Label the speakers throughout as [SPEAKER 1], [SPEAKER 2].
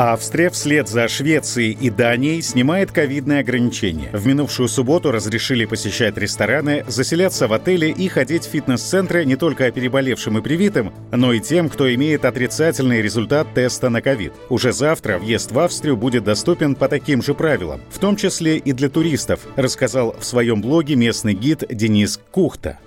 [SPEAKER 1] Австрия вслед за Швецией и Данией снимает ковидные ограничения. В минувшую субботу разрешили посещать рестораны, заселяться в отели и ходить в фитнес-центры не только переболевшим и привитым, но и тем, кто имеет отрицательный результат теста на ковид. Уже завтра въезд в Австрию будет доступен по таким же правилам, в том числе и для туристов, рассказал в своем блоге местный гид Денис Кухта.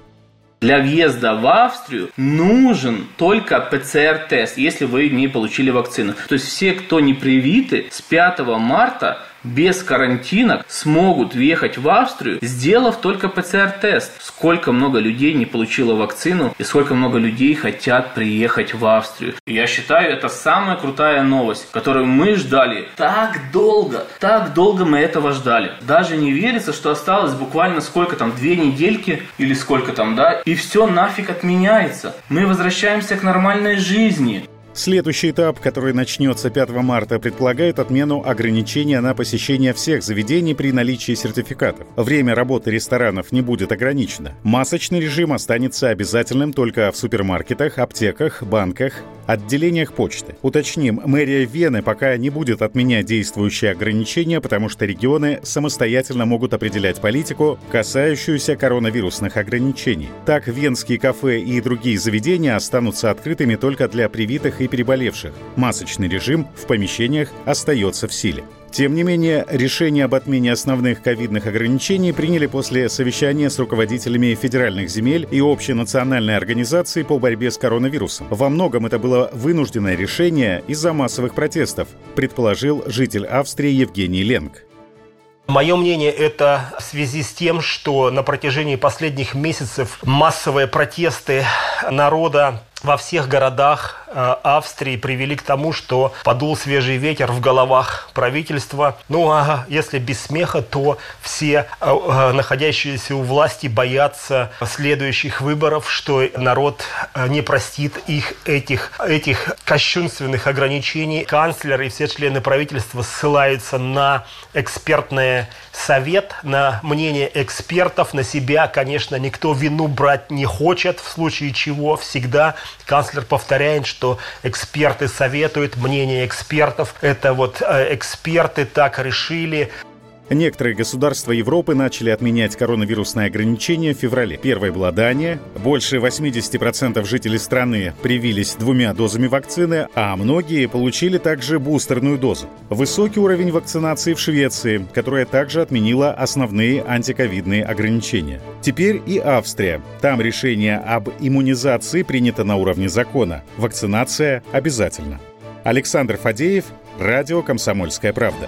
[SPEAKER 2] Для въезда в Австрию нужен только ПЦР-тест, если вы не получили вакцину. То есть все, кто не привиты, с 5 марта без карантина смогут въехать в Австрию, сделав только ПЦР-тест. Сколько много людей не получило вакцину и сколько много людей хотят приехать в Австрию. Я считаю, это самая крутая новость, которую мы ждали так долго. Так долго мы этого ждали. Даже не верится, что осталось буквально сколько там, две недельки или сколько там, да, и все нафиг отменяется. Мы возвращаемся к нормальной жизни.
[SPEAKER 1] Следующий этап, который начнется 5 марта, предполагает отмену ограничения на посещение всех заведений при наличии сертификатов. Время работы ресторанов не будет ограничено. Масочный режим останется обязательным только в супермаркетах, аптеках, банках, отделениях почты. Уточним, мэрия Вены пока не будет отменять действующие ограничения, потому что регионы самостоятельно могут определять политику, касающуюся коронавирусных ограничений. Так, венские кафе и другие заведения останутся открытыми только для привитых и переболевших. Масочный режим в помещениях остается в силе. Тем не менее, решение об отмене основных ковидных ограничений приняли после совещания с руководителями федеральных земель и общенациональной организации по борьбе с коронавирусом. Во многом это было вынужденное решение из-за массовых протестов, предположил житель Австрии Евгений Ленг.
[SPEAKER 3] Мое мнение, это в связи с тем, что на протяжении последних месяцев массовые протесты народа во всех городах э, Австрии привели к тому, что подул свежий ветер в головах правительства. Ну а если без смеха, то все э, э, находящиеся у власти боятся следующих выборов, что народ не простит их этих, этих кощунственных ограничений. Канцлер и все члены правительства ссылаются на экспертный совет, на мнение экспертов, на себя, конечно, никто вину брать не хочет, в случае чего всегда Канцлер повторяет, что эксперты советуют, мнение экспертов. Это вот э, эксперты так решили.
[SPEAKER 1] Некоторые государства Европы начали отменять коронавирусные ограничения в феврале. Первой была Дания. Больше 80% жителей страны привились двумя дозами вакцины, а многие получили также бустерную дозу. Высокий уровень вакцинации в Швеции, которая также отменила основные антиковидные ограничения. Теперь и Австрия. Там решение об иммунизации принято на уровне закона. Вакцинация обязательна. Александр Фадеев, Радио «Комсомольская правда».